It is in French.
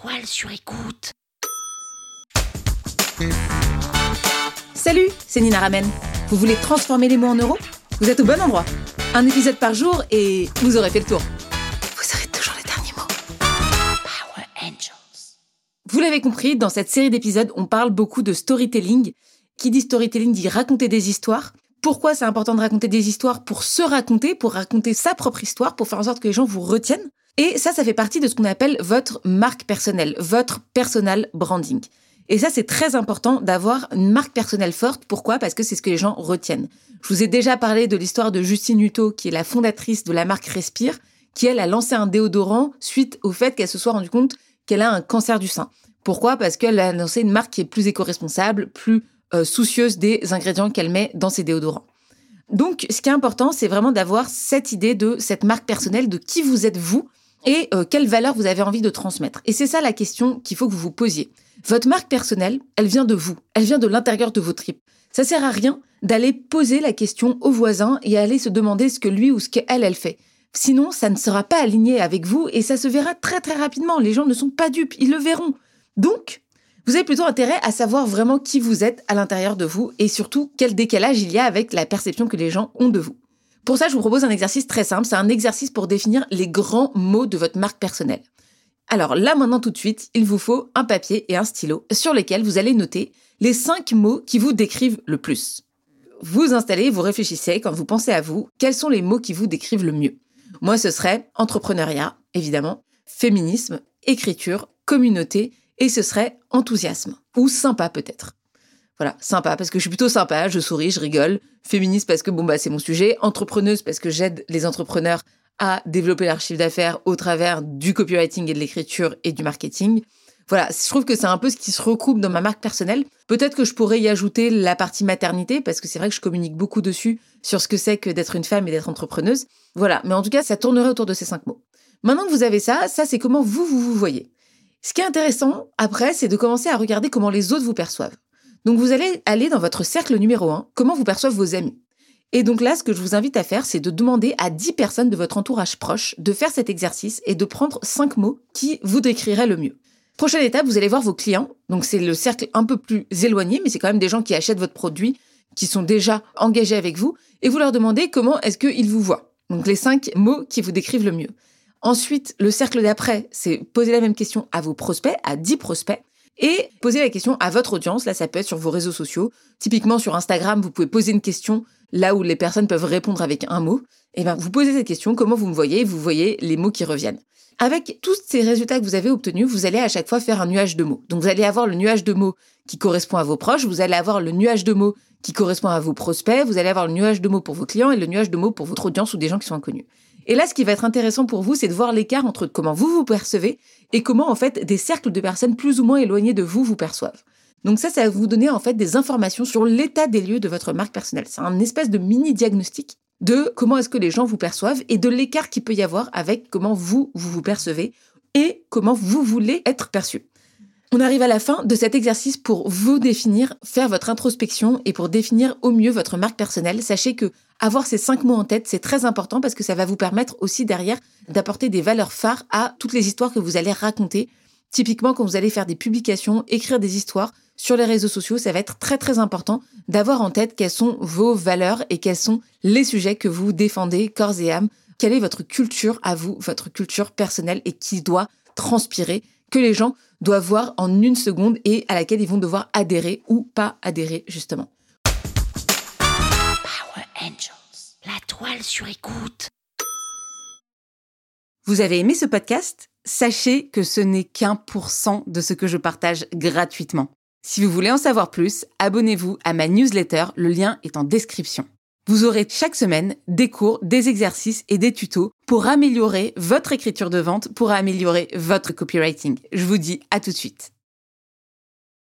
toile sur écoute. Salut, c'est Nina Ramen. Vous voulez transformer les mots en euros? Vous êtes au bon endroit. Un épisode par jour et vous aurez fait le tour. Vous aurez toujours les derniers mots. Power Angels. Vous l'avez compris, dans cette série d'épisodes, on parle beaucoup de storytelling. Qui dit storytelling dit raconter des histoires. Pourquoi c'est important de raconter des histoires? Pour se raconter, pour raconter sa propre histoire, pour faire en sorte que les gens vous retiennent. Et ça, ça fait partie de ce qu'on appelle votre marque personnelle, votre personal branding. Et ça, c'est très important d'avoir une marque personnelle forte. Pourquoi? Parce que c'est ce que les gens retiennent. Je vous ai déjà parlé de l'histoire de Justine Hutto, qui est la fondatrice de la marque Respire, qui, elle, a lancé un déodorant suite au fait qu'elle se soit rendue compte qu'elle a un cancer du sein. Pourquoi? Parce qu'elle a lancé une marque qui est plus éco-responsable, plus euh, soucieuse des ingrédients qu'elle met dans ses déodorants. Donc, ce qui est important, c'est vraiment d'avoir cette idée de cette marque personnelle, de qui vous êtes vous et euh, quelle valeur vous avez envie de transmettre? Et c'est ça la question qu'il faut que vous vous posiez. Votre marque personnelle, elle vient de vous, elle vient de l'intérieur de vos tripes. Ça sert à rien d'aller poser la question au voisin et aller se demander ce que lui ou ce qu'elle, elle fait. Sinon, ça ne sera pas aligné avec vous et ça se verra très très rapidement. Les gens ne sont pas dupes, ils le verront. Donc, vous avez plutôt intérêt à savoir vraiment qui vous êtes à l'intérieur de vous et surtout quel décalage il y a avec la perception que les gens ont de vous. Pour ça, je vous propose un exercice très simple. C'est un exercice pour définir les grands mots de votre marque personnelle. Alors là, maintenant, tout de suite, il vous faut un papier et un stylo sur lesquels vous allez noter les cinq mots qui vous décrivent le plus. Vous installez, vous réfléchissez, quand vous pensez à vous, quels sont les mots qui vous décrivent le mieux. Moi, ce serait entrepreneuriat, évidemment, féminisme, écriture, communauté, et ce serait enthousiasme, ou sympa peut-être. Voilà, sympa parce que je suis plutôt sympa, je souris, je rigole. Féministe parce que bon bah c'est mon sujet. Entrepreneuse parce que j'aide les entrepreneurs à développer leur chiffre d'affaires au travers du copywriting et de l'écriture et du marketing. Voilà, je trouve que c'est un peu ce qui se recoupe dans ma marque personnelle. Peut-être que je pourrais y ajouter la partie maternité parce que c'est vrai que je communique beaucoup dessus sur ce que c'est que d'être une femme et d'être entrepreneuse. Voilà, mais en tout cas, ça tournerait autour de ces cinq mots. Maintenant que vous avez ça, ça c'est comment vous vous vous voyez. Ce qui est intéressant après, c'est de commencer à regarder comment les autres vous perçoivent. Donc vous allez aller dans votre cercle numéro 1, comment vous perçoivent vos amis. Et donc là, ce que je vous invite à faire, c'est de demander à 10 personnes de votre entourage proche de faire cet exercice et de prendre 5 mots qui vous décriraient le mieux. Prochaine étape, vous allez voir vos clients. Donc c'est le cercle un peu plus éloigné, mais c'est quand même des gens qui achètent votre produit, qui sont déjà engagés avec vous, et vous leur demandez comment est-ce qu'ils vous voient. Donc les 5 mots qui vous décrivent le mieux. Ensuite, le cercle d'après, c'est poser la même question à vos prospects, à 10 prospects, et poser la question à votre audience. Là, ça peut être sur vos réseaux sociaux. Typiquement, sur Instagram, vous pouvez poser une question là où les personnes peuvent répondre avec un mot. Et eh ben, vous posez cette question, comment vous me voyez, vous voyez les mots qui reviennent. Avec tous ces résultats que vous avez obtenus, vous allez à chaque fois faire un nuage de mots. Donc, vous allez avoir le nuage de mots qui correspond à vos proches, vous allez avoir le nuage de mots qui correspond à vos prospects, vous allez avoir le nuage de mots pour vos clients et le nuage de mots pour votre audience ou des gens qui sont inconnus. Et là, ce qui va être intéressant pour vous, c'est de voir l'écart entre comment vous vous percevez et comment, en fait, des cercles de personnes plus ou moins éloignées de vous vous perçoivent. Donc ça, ça va vous donner, en fait, des informations sur l'état des lieux de votre marque personnelle. C'est un espèce de mini-diagnostic de comment est-ce que les gens vous perçoivent et de l'écart qu'il peut y avoir avec comment vous, vous vous percevez et comment vous voulez être perçu. On arrive à la fin de cet exercice pour vous définir, faire votre introspection et pour définir au mieux votre marque personnelle. Sachez que avoir ces cinq mots en tête, c'est très important parce que ça va vous permettre aussi derrière d'apporter des valeurs phares à toutes les histoires que vous allez raconter. Typiquement, quand vous allez faire des publications, écrire des histoires sur les réseaux sociaux, ça va être très très important d'avoir en tête quelles sont vos valeurs et quels sont les sujets que vous défendez corps et âme. Quelle est votre culture à vous, votre culture personnelle et qui doit transpirer que les gens doivent voir en une seconde et à laquelle ils vont devoir adhérer ou pas adhérer justement. Sur écoute. Vous avez aimé ce podcast? Sachez que ce n'est qu'un pour cent de ce que je partage gratuitement. Si vous voulez en savoir plus, abonnez-vous à ma newsletter, le lien est en description. Vous aurez chaque semaine des cours, des exercices et des tutos pour améliorer votre écriture de vente, pour améliorer votre copywriting. Je vous dis à tout de suite.